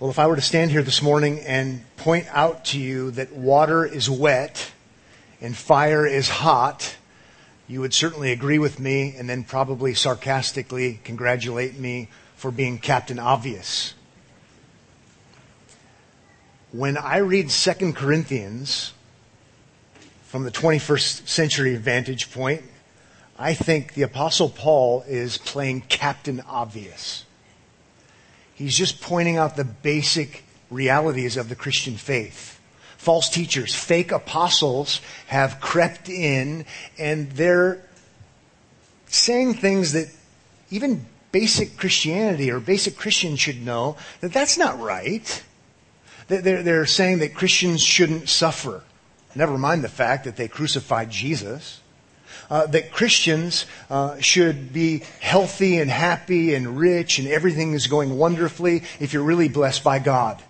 Well, if I were to stand here this morning and point out to you that water is wet and fire is hot, you would certainly agree with me and then probably sarcastically congratulate me for being Captain Obvious. When I read 2 Corinthians from the 21st century vantage point, I think the Apostle Paul is playing Captain Obvious. He's just pointing out the basic realities of the Christian faith. False teachers, fake apostles have crept in and they're saying things that even basic Christianity or basic Christians should know that that's not right. They're, saying that Christians shouldn't suffer. Never mind the fact that they crucified Jesus uh, that Christians uh, should be healthy and happy and rich and everything is going wonderfully if you're really blessed by God.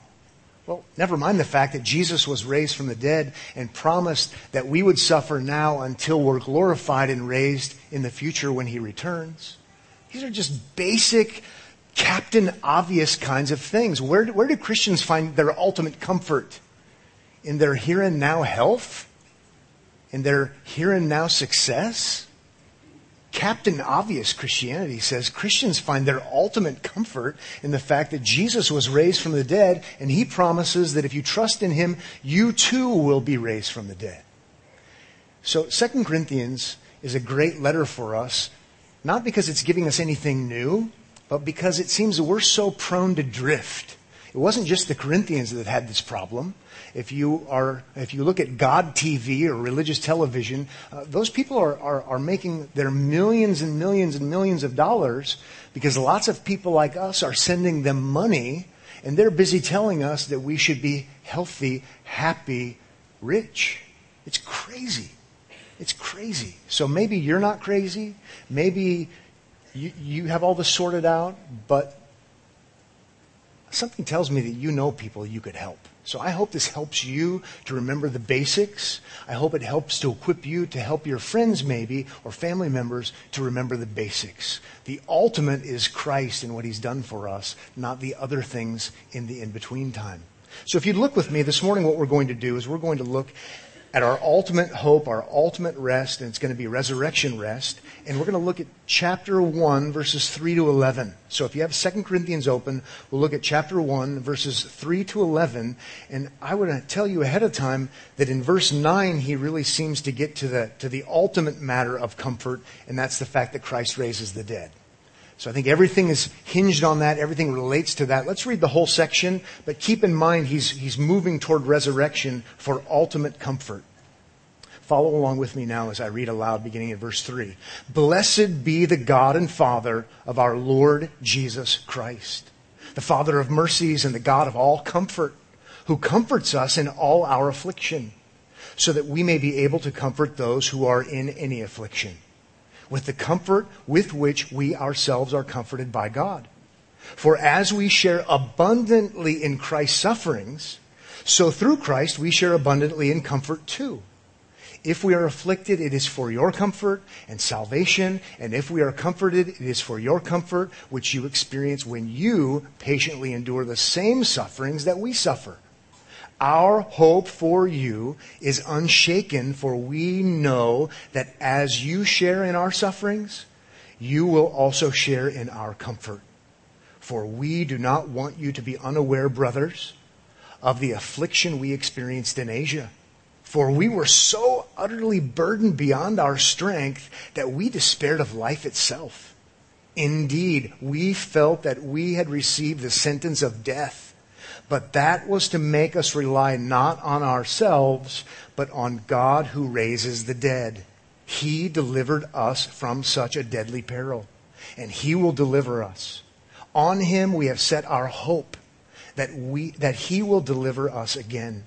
Well, never mind the fact that Jesus was raised from the dead and promised that we would suffer now until we're glorified and raised in the future when he returns. These are just basic, captain obvious kinds of things. Where do, where do Christians find their ultimate comfort? In their here and now health? In their here and now success? Captain Obvious Christianity says Christians find their ultimate comfort in the fact that Jesus was raised from the dead, and he promises that if you trust in him, you too will be raised from the dead. So, 2 Corinthians is a great letter for us, not because it's giving us anything new, but because it seems we're so prone to drift. It wasn't just the Corinthians that had this problem if you are, if you look at God TV or religious television, uh, those people are, are, are making their millions and millions and millions of dollars because lots of people like us are sending them money and they're busy telling us that we should be healthy, happy, rich. It's crazy. It's crazy. So maybe you're not crazy. Maybe you, you have all this sorted out, but something tells me that you know people you could help. So I hope this helps you to remember the basics. I hope it helps to equip you to help your friends, maybe, or family members to remember the basics. The ultimate is Christ and what he's done for us, not the other things in the in between time. So if you'd look with me this morning, what we're going to do is we're going to look at our ultimate hope, our ultimate rest, and it's going to be resurrection rest. And we're going to look at chapter 1, verses 3 to 11. So if you have 2 Corinthians open, we'll look at chapter 1, verses 3 to 11. And I would tell you ahead of time that in verse 9, he really seems to get to the, to the ultimate matter of comfort, and that's the fact that Christ raises the dead. So I think everything is hinged on that. Everything relates to that. Let's read the whole section, but keep in mind he's, he's moving toward resurrection for ultimate comfort. Follow along with me now as I read aloud beginning at verse 3. Blessed be the God and Father of our Lord Jesus Christ, the Father of mercies and the God of all comfort, who comforts us in all our affliction, so that we may be able to comfort those who are in any affliction with the comfort with which we ourselves are comforted by God. For as we share abundantly in Christ's sufferings, so through Christ we share abundantly in comfort too. If we are afflicted, it is for your comfort and salvation. And if we are comforted, it is for your comfort, which you experience when you patiently endure the same sufferings that we suffer. Our hope for you is unshaken, for we know that as you share in our sufferings, you will also share in our comfort. For we do not want you to be unaware, brothers, of the affliction we experienced in Asia. For we were so utterly burdened beyond our strength that we despaired of life itself. Indeed, we felt that we had received the sentence of death. But that was to make us rely not on ourselves, but on God who raises the dead. He delivered us from such a deadly peril, and He will deliver us. On Him we have set our hope that, we, that He will deliver us again.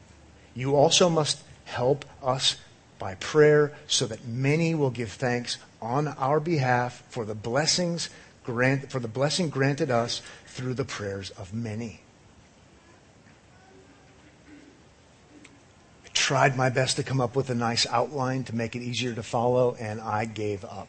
You also must help us by prayer so that many will give thanks on our behalf for the blessings grant, for the blessing granted us through the prayers of many. Tried my best to come up with a nice outline to make it easier to follow, and I gave up.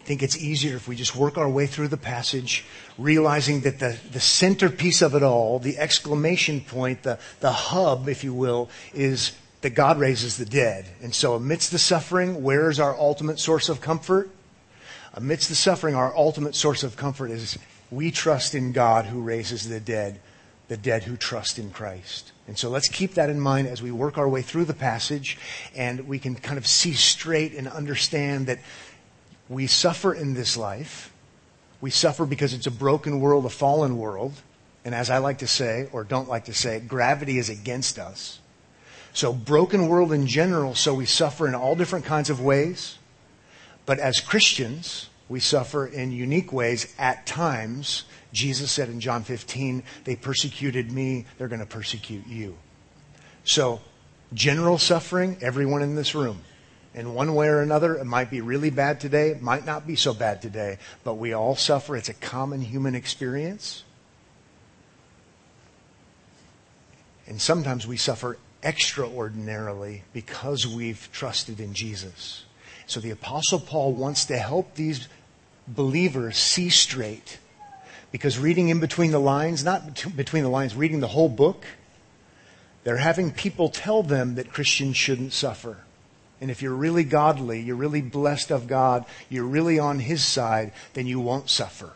I think it's easier if we just work our way through the passage, realizing that the, the centerpiece of it all, the exclamation point, the, the hub, if you will, is that God raises the dead. And so amidst the suffering, where is our ultimate source of comfort? Amidst the suffering, our ultimate source of comfort is we trust in God who raises the dead, the dead who trust in Christ. And so let's keep that in mind as we work our way through the passage and we can kind of see straight and understand that we suffer in this life. We suffer because it's a broken world, a fallen world. And as I like to say, or don't like to say, gravity is against us. So broken world in general, so we suffer in all different kinds of ways. But as Christians, we suffer in unique ways at times. Jesus said in John 15, they persecuted me, they're going to persecute you. So, general suffering, everyone in this room. In one way or another, it might be really bad today, it might not be so bad today, but we all suffer. It's a common human experience. And sometimes we suffer extraordinarily because we've trusted in Jesus. So the Apostle Paul wants to help these believers see straight. Because reading in between the lines, not between the lines, reading the whole book, they're having people tell them that Christians shouldn't suffer. And if you're really godly, you're really blessed of God, you're really on His side, then you won't suffer.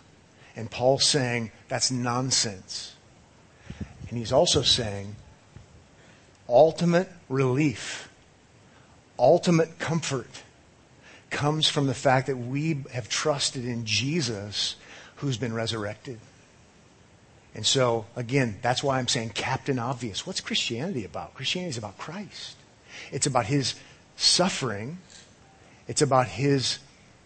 And Paul's saying that's nonsense. And he's also saying ultimate relief, ultimate comfort comes from the fact that we have trusted in Jesus who's been resurrected. And so, again, that's why I'm saying Captain Obvious. What's Christianity about? Christianity is about Christ. It's about his suffering. It's about his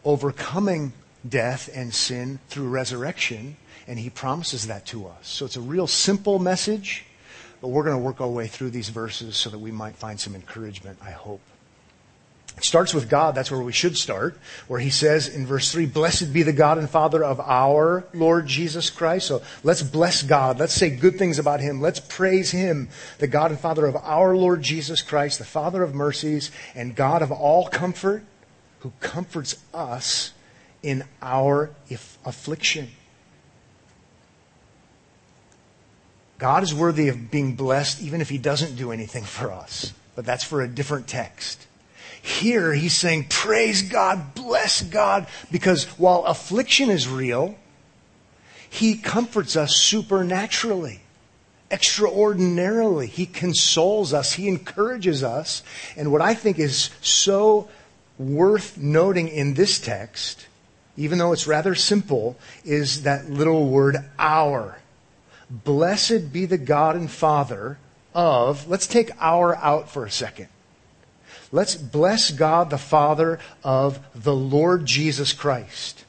overcoming death and sin through resurrection. And he promises that to us. So it's a real simple message, but we're going to work our way through these verses so that we might find some encouragement, I hope. It starts with God. That's where we should start. Where he says in verse 3, Blessed be the God and Father of our Lord Jesus Christ. So let's bless God. Let's say good things about him. Let's praise him, the God and Father of our Lord Jesus Christ, the Father of mercies and God of all comfort, who comforts us in our affliction. God is worthy of being blessed even if he doesn't do anything for us. But that's for a different text. Here he's saying, praise God, bless God, because while affliction is real, he comforts us supernaturally, extraordinarily. He consoles us, he encourages us. And what I think is so worth noting in this text, even though it's rather simple, is that little word our. Blessed be the God and Father of, let's take our out for a second. Let's bless God the Father of the Lord Jesus Christ.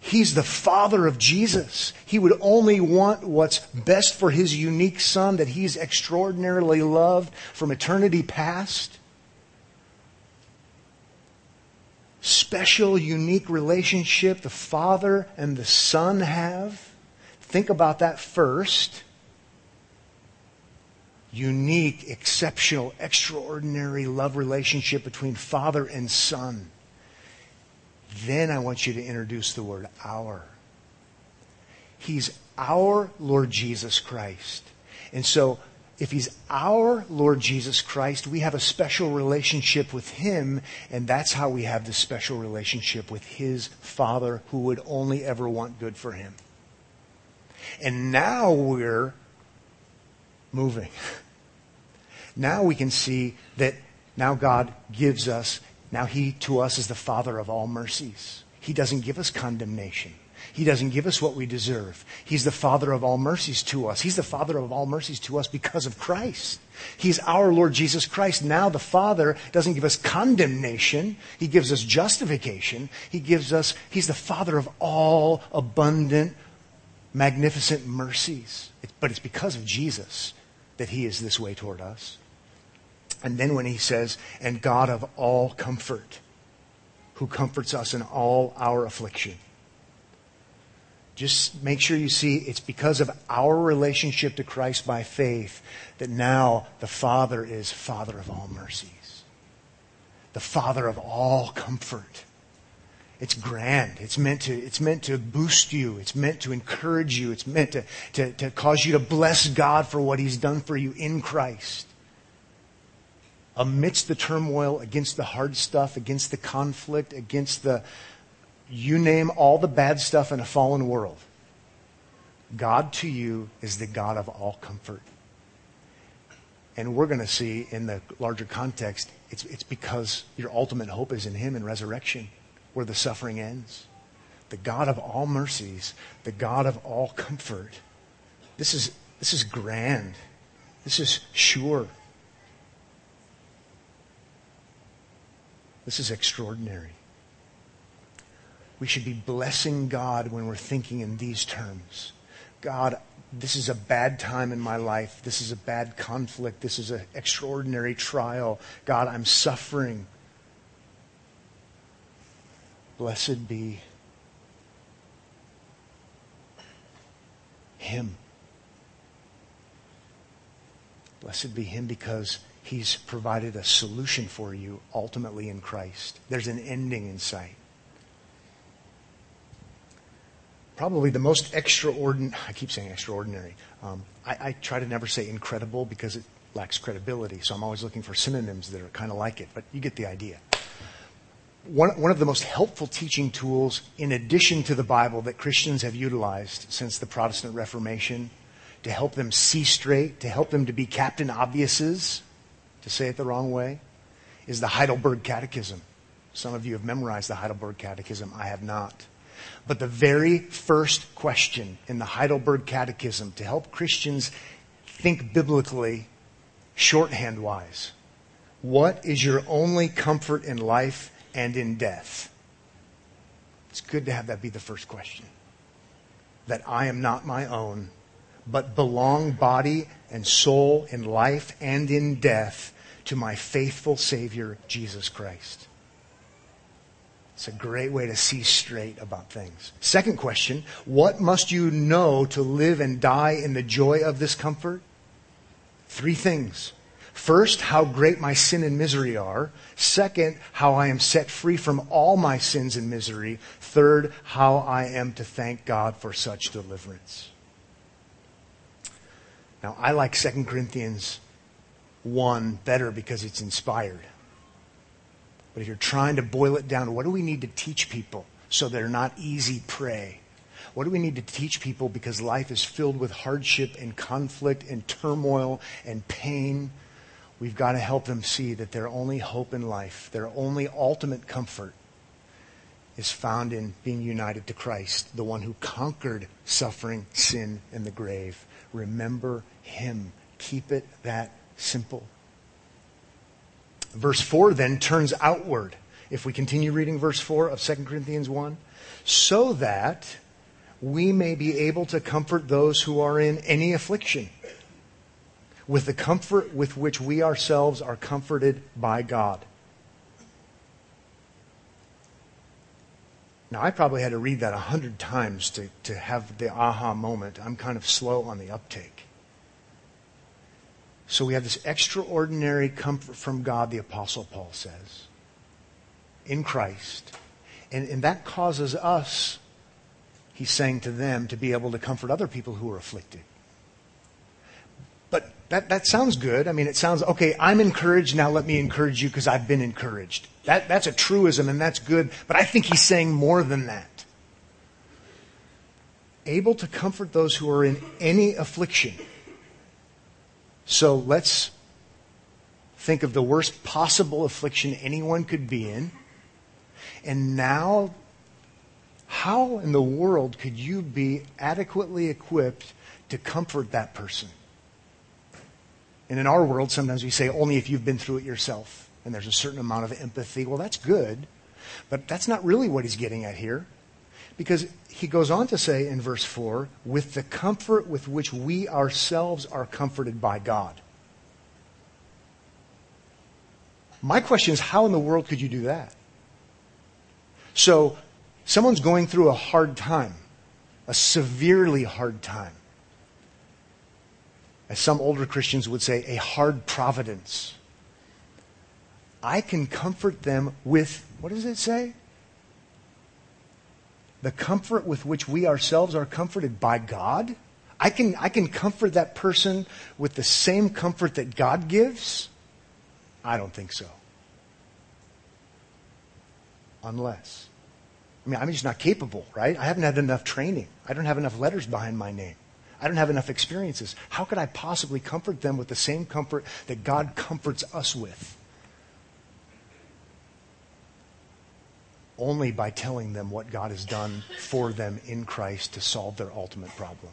He's the Father of Jesus. He would only want what's best for His unique Son that He's extraordinarily loved from eternity past. Special, unique relationship the Father and the Son have. Think about that first unique, exceptional, extraordinary love relationship between father and son. Then I want you to introduce the word our. He's our Lord Jesus Christ. And so, if He's our Lord Jesus Christ, we have a special relationship with Him, and that's how we have this special relationship with His Father who would only ever want good for Him. And now we're moving. Now we can see that now God gives us, now He to us is the Father of all mercies. He doesn't give us condemnation. He doesn't give us what we deserve. He's the Father of all mercies to us. He's the Father of all mercies to us because of Christ. He's our Lord Jesus Christ. Now the Father doesn't give us condemnation. He gives us justification. He gives us, He's the Father of all abundant, magnificent mercies. But it's because of Jesus that He is this way toward us. And then when he says, and God of all comfort, who comforts us in all our affliction. Just make sure you see it's because of our relationship to Christ by faith that now the Father is Father of all mercies, the Father of all comfort. It's grand. It's meant to, it's meant to boost you. It's meant to encourage you. It's meant to, to, to cause you to bless God for what He's done for you in Christ. Amidst the turmoil, against the hard stuff, against the conflict, against the, you name all the bad stuff in a fallen world, God to you is the God of all comfort. And we're going to see in the larger context, it's, it's because your ultimate hope is in Him in resurrection where the suffering ends. The God of all mercies, the God of all comfort. This is, this is grand. This is sure. This is extraordinary. We should be blessing God when we're thinking in these terms. God, this is a bad time in my life. This is a bad conflict. This is an extraordinary trial. God, I'm suffering. Blessed be Him. Blessed be Him because He's provided a solution for you ultimately in Christ. There's an ending in sight. Probably the most extraordinary, I keep saying extraordinary. Um, I, I try to never say incredible because it lacks credibility, so I'm always looking for synonyms that are kind of like it, but you get the idea one, one of the most helpful teaching tools, in addition to the Bible, that Christians have utilized since the Protestant Reformation to help them see straight, to help them to be Captain Obviouses, to say it the wrong way, is the Heidelberg Catechism. Some of you have memorized the Heidelberg Catechism. I have not. But the very first question in the Heidelberg Catechism to help Christians think biblically, shorthand wise, what is your only comfort in life and in death? It's good to have that be the first question. That I am not my own, but belong body and soul in life and in death to my faithful Savior, Jesus Christ. It's a great way to see straight about things. Second question What must you know to live and die in the joy of this comfort? Three things. First, how great my sin and misery are. Second, how I am set free from all my sins and misery. Third, how I am to thank God for such deliverance. Now, I like 2 Corinthians 1 better because it's inspired. But if you're trying to boil it down, what do we need to teach people so they're not easy prey? What do we need to teach people because life is filled with hardship and conflict and turmoil and pain? We've got to help them see that their only hope in life, their only ultimate comfort, is found in being united to Christ, the one who conquered suffering, sin, and the grave. Remember him. Keep it that simple. Verse 4 then turns outward. If we continue reading verse 4 of 2 Corinthians 1, so that we may be able to comfort those who are in any affliction with the comfort with which we ourselves are comforted by God. Now, I probably had to read that a hundred times to, to have the aha moment. I'm kind of slow on the uptake. So we have this extraordinary comfort from God, the Apostle Paul says, in Christ. And, and that causes us, he's saying to them, to be able to comfort other people who are afflicted. But that, that sounds good. I mean, it sounds, okay, I'm encouraged, now let me encourage you because I've been encouraged. That, that's a truism and that's good, but I think he's saying more than that. Able to comfort those who are in any affliction. So let's think of the worst possible affliction anyone could be in. And now, how in the world could you be adequately equipped to comfort that person? And in our world, sometimes we say only if you've been through it yourself. And there's a certain amount of empathy. Well, that's good. But that's not really what he's getting at here. Because he goes on to say in verse 4 with the comfort with which we ourselves are comforted by God. My question is how in the world could you do that? So, someone's going through a hard time, a severely hard time as some older Christians would say, a hard providence. I can comfort them with, what does it say? the comfort with which we ourselves are comforted by God? I can, I can comfort that person with the same comfort that God gives? I don't think so. Unless. I mean, I'm just not capable, right? I haven't had enough training. I don't have enough letters behind my name. I don't have enough experiences. How could I possibly comfort them with the same comfort that God comforts us with? Only by telling them what God has done for them in Christ to solve their ultimate problem.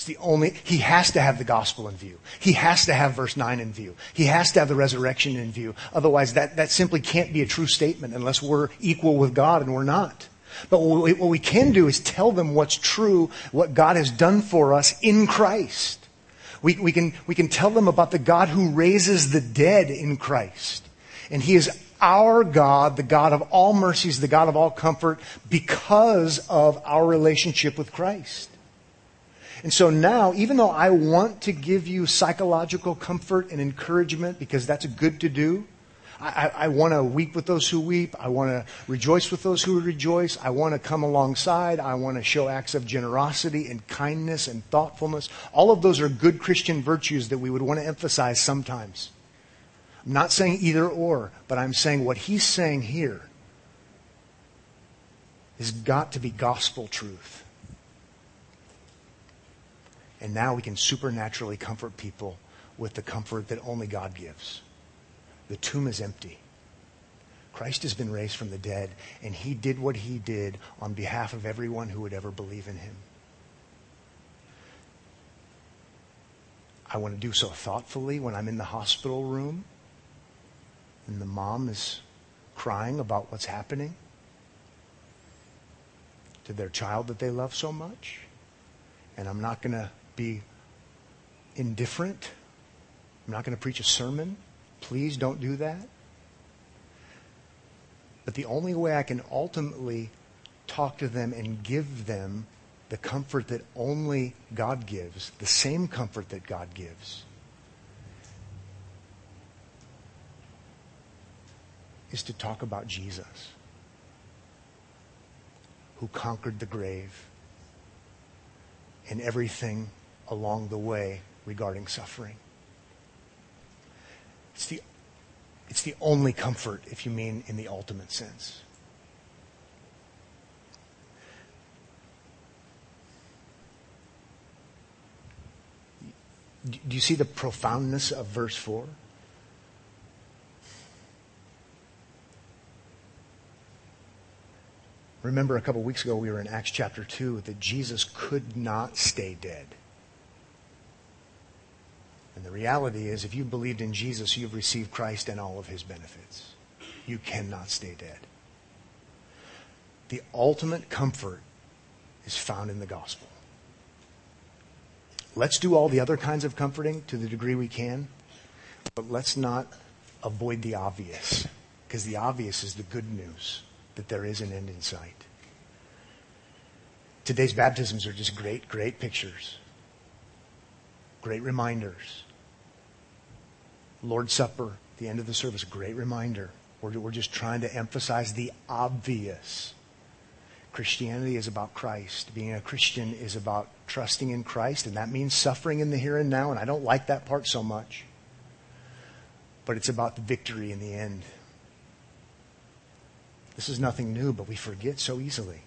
It's the only, he has to have the gospel in view. He has to have verse 9 in view. He has to have the resurrection in view. Otherwise, that, that simply can't be a true statement unless we're equal with God and we're not. But what we, what we can do is tell them what's true, what God has done for us in Christ. We, we, can, we can tell them about the God who raises the dead in Christ. And He is our God, the God of all mercies, the God of all comfort, because of our relationship with Christ. And so now, even though I want to give you psychological comfort and encouragement because that's good to do, I, I want to weep with those who weep. I want to rejoice with those who rejoice. I want to come alongside. I want to show acts of generosity and kindness and thoughtfulness. All of those are good Christian virtues that we would want to emphasize sometimes. I'm not saying either or, but I'm saying what he's saying here has got to be gospel truth. And now we can supernaturally comfort people with the comfort that only God gives. The tomb is empty. Christ has been raised from the dead, and he did what he did on behalf of everyone who would ever believe in him. I want to do so thoughtfully when I'm in the hospital room and the mom is crying about what's happening to their child that they love so much. And I'm not going to be indifferent. I'm not going to preach a sermon. Please don't do that. But the only way I can ultimately talk to them and give them the comfort that only God gives, the same comfort that God gives, is to talk about Jesus, who conquered the grave and everything along the way regarding suffering. It's the, it's the only comfort, if you mean in the ultimate sense. Do you see the profoundness of verse 4? Remember a couple weeks ago we were in Acts chapter 2 that Jesus could not stay dead. And the reality is, if you believed in Jesus, you've received Christ and all of his benefits. You cannot stay dead. The ultimate comfort is found in the gospel. Let's do all the other kinds of comforting to the degree we can, but let's not avoid the obvious, because the obvious is the good news that there is an end in sight. Today's baptisms are just great, great pictures, great reminders Lord's Supper, the end of the service, great reminder. We're, we're just trying to emphasize the obvious. Christianity is about Christ. Being a Christian is about trusting in Christ, and that means suffering in the here and now, and I don't like that part so much. But it's about the victory in the end. This is nothing new, but we forget so easily.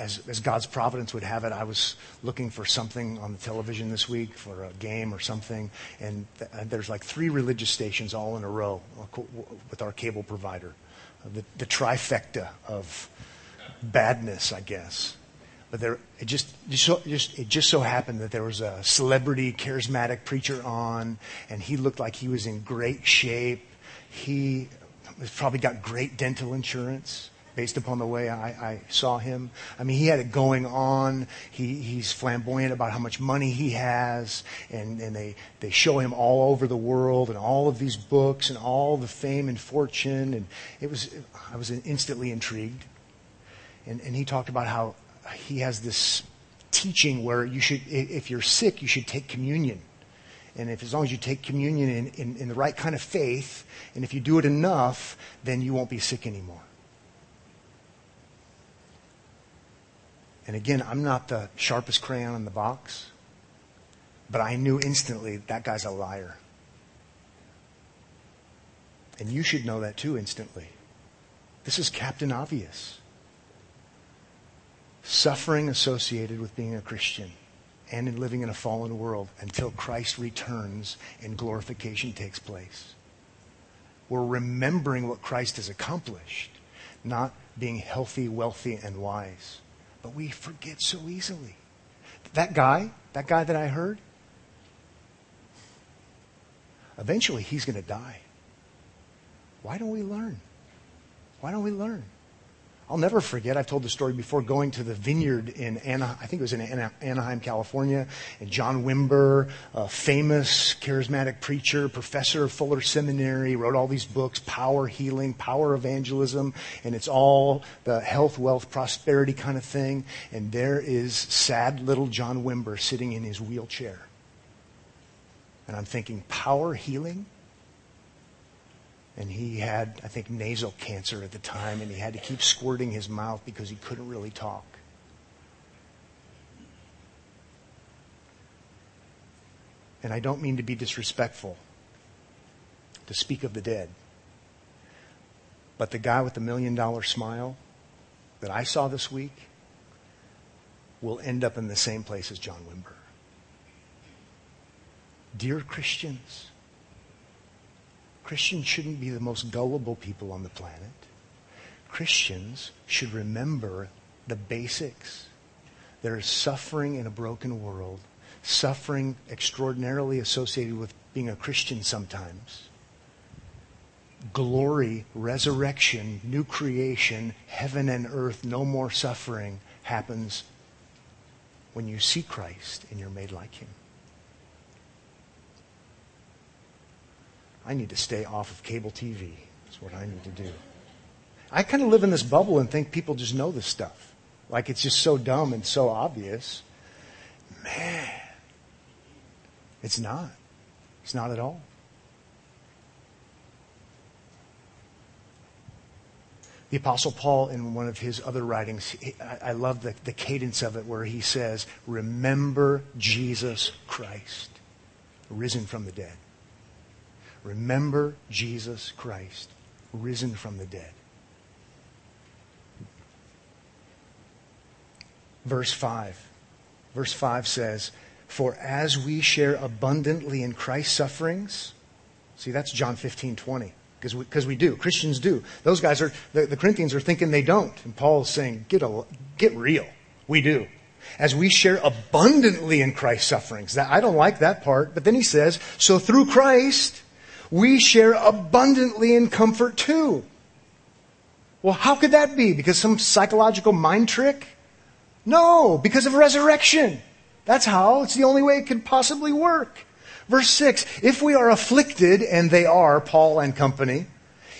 As, as God's providence would have it, I was looking for something on the television this week for a game or something, and th- uh, there's like three religious stations all in a row uh, with our cable provider. Uh, the, the trifecta of badness, I guess. But there, it just, just, so, just, it just so happened that there was a celebrity, charismatic preacher on, and he looked like he was in great shape. He probably got great dental insurance based upon the way I, I, saw him. I mean, he had it going on. He, he's flamboyant about how much money he has, and, and they, they show him all over the world and all of these books and all the fame and fortune. And it was, I was instantly intrigued. And, and he talked about how he has this teaching where you should, if you're sick, you should take communion. And if as long as you take communion in, in, in the right kind of faith, and if you do it enough, then you won't be sick anymore. And again, I'm not the sharpest crayon in the box, but I knew instantly that guy's a liar. And you should know that too instantly. This is Captain Obvious. Suffering associated with being a Christian and in living in a fallen world until Christ returns and glorification takes place. We're remembering what Christ has accomplished, not being healthy, wealthy, and wise. But we forget so easily. That guy, that guy that I heard, eventually he's going to die. Why don't we learn? Why don't we learn? I'll never forget. I've told the story before going to the vineyard in Anaheim, I think it was in Anaheim, California, and John Wimber, a famous charismatic preacher, professor of Fuller Seminary, wrote all these books, Power Healing, Power Evangelism, and it's all the health, wealth, prosperity kind of thing. And there is sad little John Wimber sitting in his wheelchair. And I'm thinking, power healing? And he had, I think, nasal cancer at the time, and he had to keep squirting his mouth because he couldn't really talk. And I don't mean to be disrespectful, to speak of the dead. But the guy with the million dollar smile that I saw this week will end up in the same place as John Wimber. Dear Christians, Christians shouldn't be the most gullible people on the planet. Christians should remember the basics. There is suffering in a broken world, suffering extraordinarily associated with being a Christian sometimes. Glory, resurrection, new creation, heaven and earth, no more suffering happens when you see Christ and you're made like him. I need to stay off of cable TV. That's what I need to do. I kind of live in this bubble and think people just know this stuff. Like it's just so dumb and so obvious. Man, it's not. It's not at all. The Apostle Paul, in one of his other writings, I love the, the cadence of it where he says, Remember Jesus Christ, risen from the dead. Remember Jesus Christ, risen from the dead. Verse 5. Verse 5 says, For as we share abundantly in Christ's sufferings, see, that's John 15, 20. Because we, cause we do. Christians do. Those guys are, the, the Corinthians are thinking they don't. And Paul is saying, get, a, get real. We do as we share abundantly in Christ's sufferings. That, I don't like that part, but then he says, so through Christ, we share abundantly in comfort too. Well, how could that be? Because some psychological mind trick? No, because of resurrection. That's how. It's the only way it could possibly work. Verse 6 If we are afflicted, and they are, Paul and company,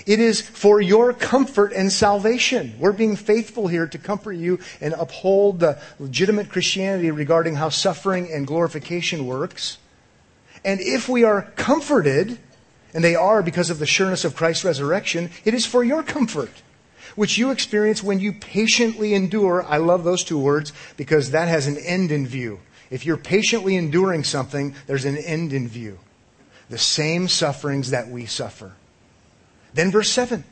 it is for your comfort and salvation. We're being faithful here to comfort you and uphold the legitimate Christianity regarding how suffering and glorification works. And if we are comforted, and they are because of the sureness of Christ's resurrection, it is for your comfort, which you experience when you patiently endure. I love those two words because that has an end in view. If you're patiently enduring something, there's an end in view. The same sufferings that we suffer. Then verse 7.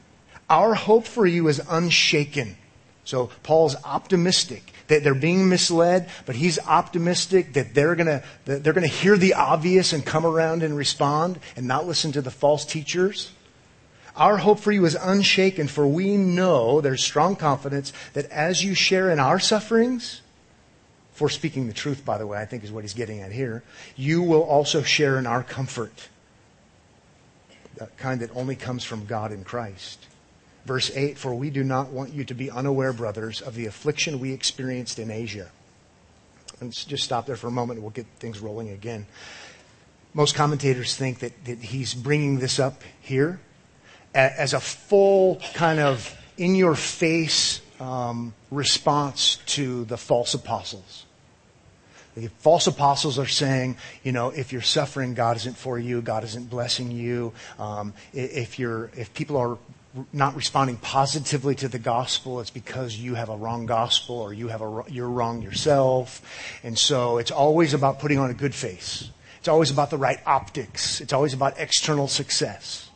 Our hope for you is unshaken. So Paul's optimistic that they're being misled, but he's optimistic that they're gonna, that they're gonna hear the obvious and come around and respond and not listen to the false teachers. Our hope for you is unshaken, for we know there's strong confidence that as you share in our sufferings, for speaking the truth, by the way, I think is what he's getting at here, you will also share in our comfort. The kind that only comes from God in Christ. Verse 8 For we do not want you to be unaware, brothers, of the affliction we experienced in Asia. Let's just stop there for a moment and we'll get things rolling again. Most commentators think that, that he's bringing this up here as a full kind of in your face um, response to the false apostles. The false apostles are saying, you know, if you're suffering, God isn't for you. God isn't blessing you. Um, if you're, if people are not responding positively to the gospel, it's because you have a wrong gospel or you have a, you're wrong yourself. And so it's always about putting on a good face. It's always about the right optics. It's always about external success.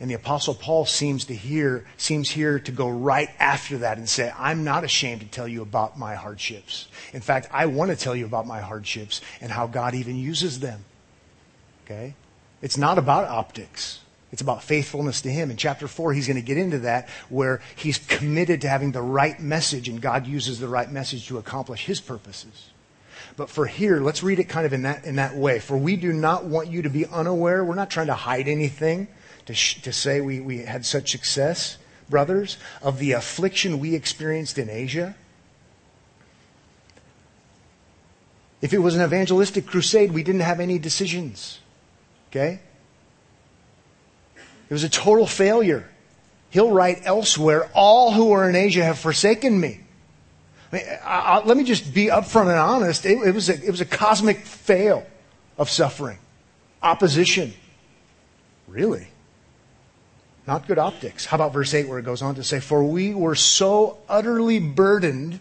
And the apostle Paul seems to hear, seems here to go right after that and say, I'm not ashamed to tell you about my hardships. In fact, I want to tell you about my hardships and how God even uses them. Okay? It's not about optics. It's about faithfulness to Him. In chapter 4, he's going to get into that where he's committed to having the right message and God uses the right message to accomplish His purposes. But for here, let's read it kind of in that, in that way. For we do not want you to be unaware. We're not trying to hide anything to, sh- to say we, we had such success, brothers, of the affliction we experienced in Asia. If it was an evangelistic crusade, we didn't have any decisions. Okay? It was a total failure. He'll write elsewhere, all who are in Asia have forsaken me. I mean, I, I, let me just be upfront and honest. It, it, was a, it was a cosmic fail of suffering, opposition. Really? Not good optics. How about verse 8 where it goes on to say, For we were so utterly burdened.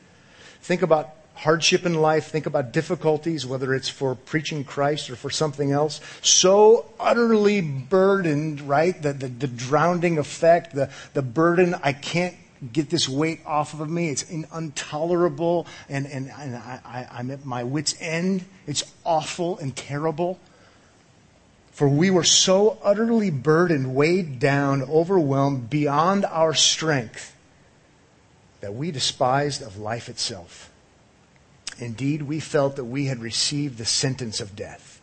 Think about hardship in life, think about difficulties, whether it's for preaching Christ or for something else. So utterly burdened, right? The, the, the drowning effect, the, the burden, I can't get this weight off of me. It's intolerable, and, and, and I, I, I'm at my wits' end. It's awful and terrible. For we were so utterly burdened, weighed down, overwhelmed beyond our strength that we despised of life itself. Indeed, we felt that we had received the sentence of death.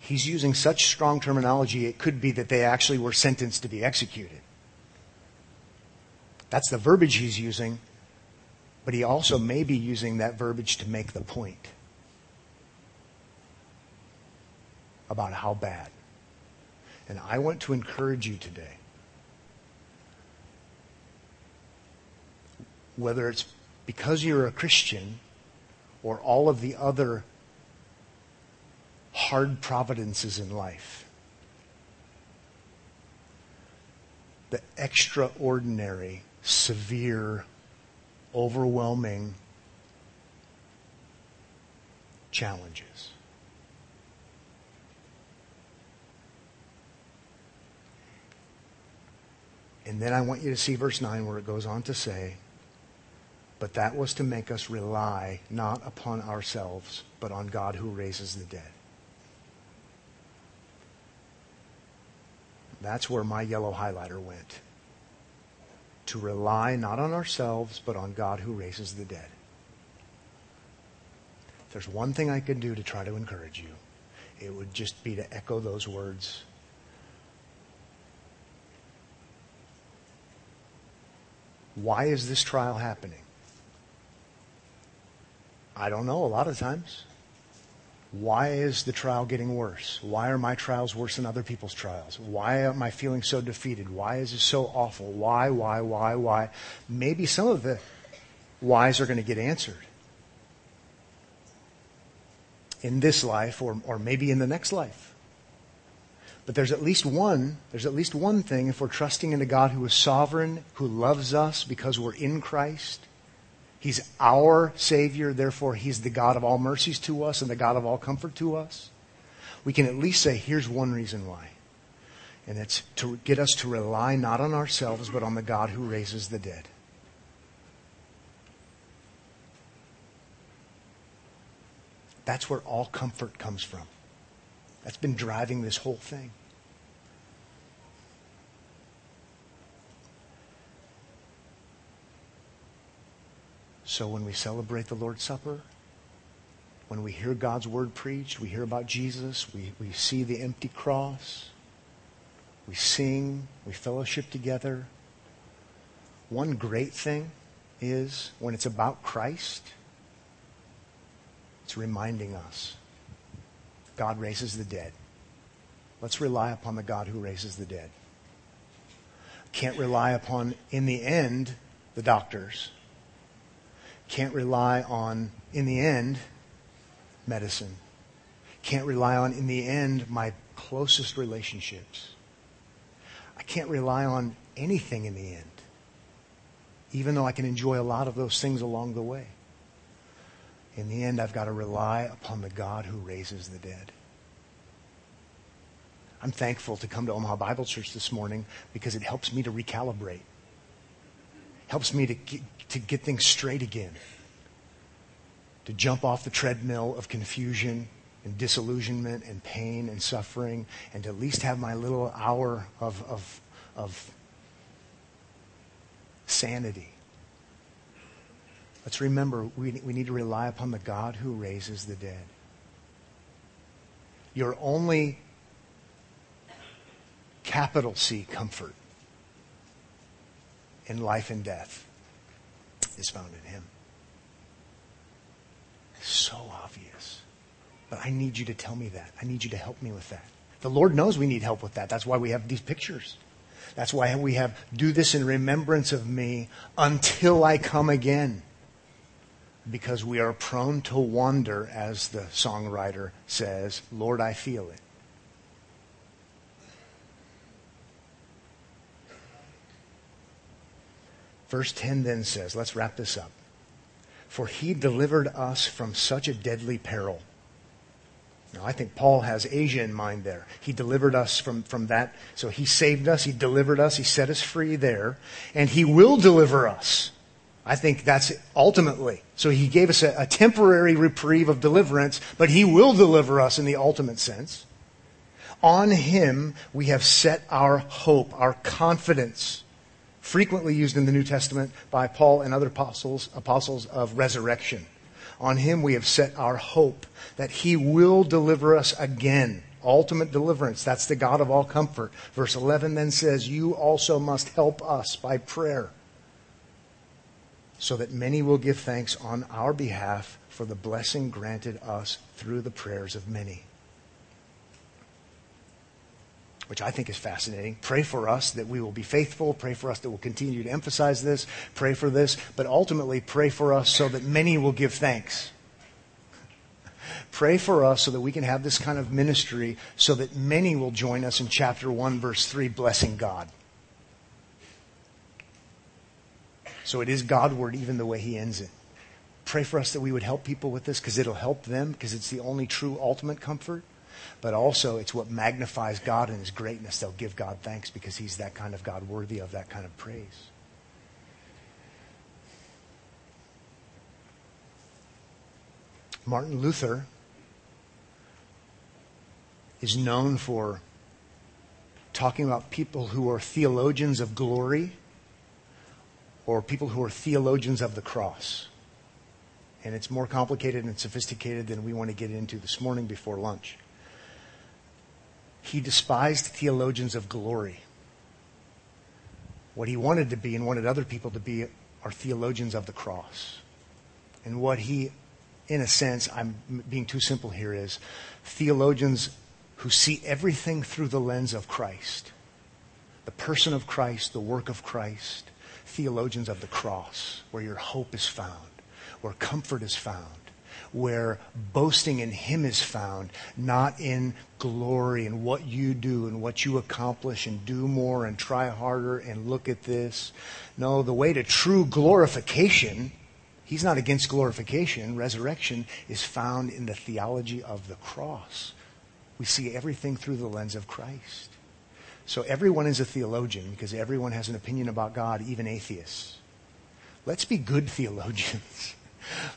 He's using such strong terminology, it could be that they actually were sentenced to be executed. That's the verbiage he's using but he also may be using that verbiage to make the point about how bad. And I want to encourage you today. Whether it's because you're a Christian or all of the other hard providences in life, the extraordinary, severe overwhelming challenges. And then I want you to see verse 9 where it goes on to say, But that was to make us rely not upon ourselves, but on God who raises the dead. That's where my yellow highlighter went to rely not on ourselves, but on God who raises the dead. If there's one thing I can do to try to encourage you, it would just be to echo those words. Why is this trial happening? I don't know a lot of times. Why is the trial getting worse? Why are my trials worse than other people's trials? Why am I feeling so defeated? Why is it so awful? Why, why, why, why? Maybe some of the whys are going to get answered in this life or, or maybe in the next life. But there's at least one, there's at least one thing if we're trusting in a God who is sovereign, who loves us because we're in Christ, He's our Savior, therefore, He's the God of all mercies to us and the God of all comfort to us. We can at least say, here's one reason why. And it's to get us to rely not on ourselves, but on the God who raises the dead. That's where all comfort comes from. That's been driving this whole thing. So when we celebrate the Lord's Supper, when we hear God's word preached, we hear about Jesus, we, we see the empty cross, we sing, we fellowship together. One great thing is when it's about Christ, it's reminding us God raises the dead. Let's rely upon the God who raises the dead. Can't rely upon, in the end, the doctors can't rely on, in the end, medicine. can't rely on, in the end, my closest relationships. I can't rely on anything in the end, even though I can enjoy a lot of those things along the way. In the end, I've got to rely upon the God who raises the dead. I'm thankful to come to Omaha Bible Church this morning because it helps me to recalibrate, helps me to get, to get things straight again, to jump off the treadmill of confusion and disillusionment and pain and suffering, and to at least have my little hour of, of, of sanity. Let's remember we, we need to rely upon the God who raises the dead. Your only capital C comfort in life and death is found in Him. It's so obvious. But I need you to tell me that. I need you to help me with that. The Lord knows we need help with that. That's why we have these pictures. That's why we have do this in remembrance of me until I come again. Because we are prone to wander, as the songwriter says, Lord, I feel it. Verse 10 then says, let's wrap this up. For he delivered us from such a deadly peril. Now, I think Paul has Asia in mind there. He delivered us from, from that. So he saved us, he delivered us, he set us free there, and he will deliver us. I think that's ultimately. So he gave us a, a temporary reprieve of deliverance, but he will deliver us in the ultimate sense. On him we have set our hope, our confidence frequently used in the New Testament by Paul and other apostles, apostles of resurrection. On him we have set our hope that he will deliver us again. Ultimate deliverance. That's the God of all comfort. Verse 11 then says, You also must help us by prayer, so that many will give thanks on our behalf for the blessing granted us through the prayers of many which I think is fascinating. Pray for us that we will be faithful. Pray for us that we'll continue to emphasize this. Pray for this. But ultimately, pray for us so that many will give thanks. Pray for us so that we can have this kind of ministry so that many will join us in chapter 1, verse 3, blessing God. So it is Godward even the way he ends it. Pray for us that we would help people with this because it'll help them because it's the only true ultimate comfort but also it's what magnifies God and His greatness. They'll give God thanks because He's that kind of God, worthy of that kind of praise. Martin Luther is known for talking about people who are theologians of glory or people who are theologians of the cross. And it's more complicated and sophisticated than we want to get into this morning before lunch. He despised theologians of glory. What he wanted to be and wanted other people to be are theologians of the cross. And what he, in a sense, I'm being too simple here, is theologians who see everything through the lens of Christ. The person of Christ, the work of Christ, theologians of the cross, where your hope is found, where comfort is found where boasting in Him is found, not in glory and what you do and what you accomplish and do more and try harder and look at this. No, the way to true glorification, He's not against glorification. Resurrection is found in the theology of the cross. We see everything through the lens of Christ. So everyone is a theologian because everyone has an opinion about God, even atheists. Let's be good theologians.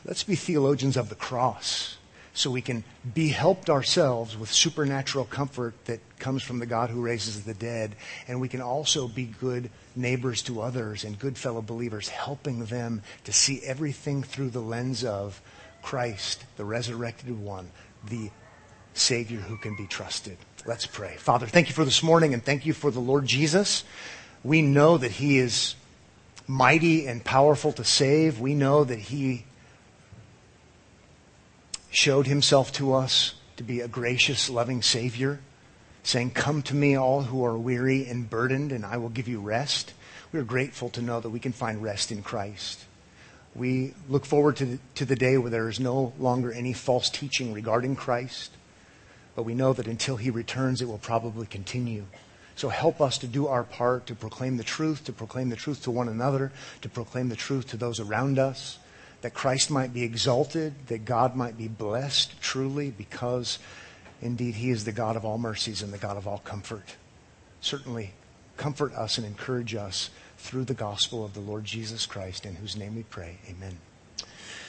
Let's be theologians of the cross so we can be helped ourselves with supernatural comfort that comes from the God who raises the dead. And we can also be good neighbors to others and good fellow believers, helping them to see everything through the lens of Christ, the resurrected one, the Savior who can be trusted. Let's pray. Father, thank you for this morning and thank you for the Lord Jesus. We know that He is mighty and powerful to save. We know that He showed himself to us to be a gracious, loving Savior, saying, Come to me, all who are weary and burdened, and I will give you rest. We are grateful to know that we can find rest in Christ. We look forward to the, to the day where there is no longer any false teaching regarding Christ, But we know that until he returns, it will probably continue. So help us to do our part to proclaim the truth, to proclaim the truth to one another, to proclaim the truth to those around us, that Christ might be exalted, that God might be blessed truly, because indeed he is the God of all mercies and the God of all comfort. Certainly, comfort us and encourage us through the gospel of the Lord Jesus Christ, in whose name we pray. Amen.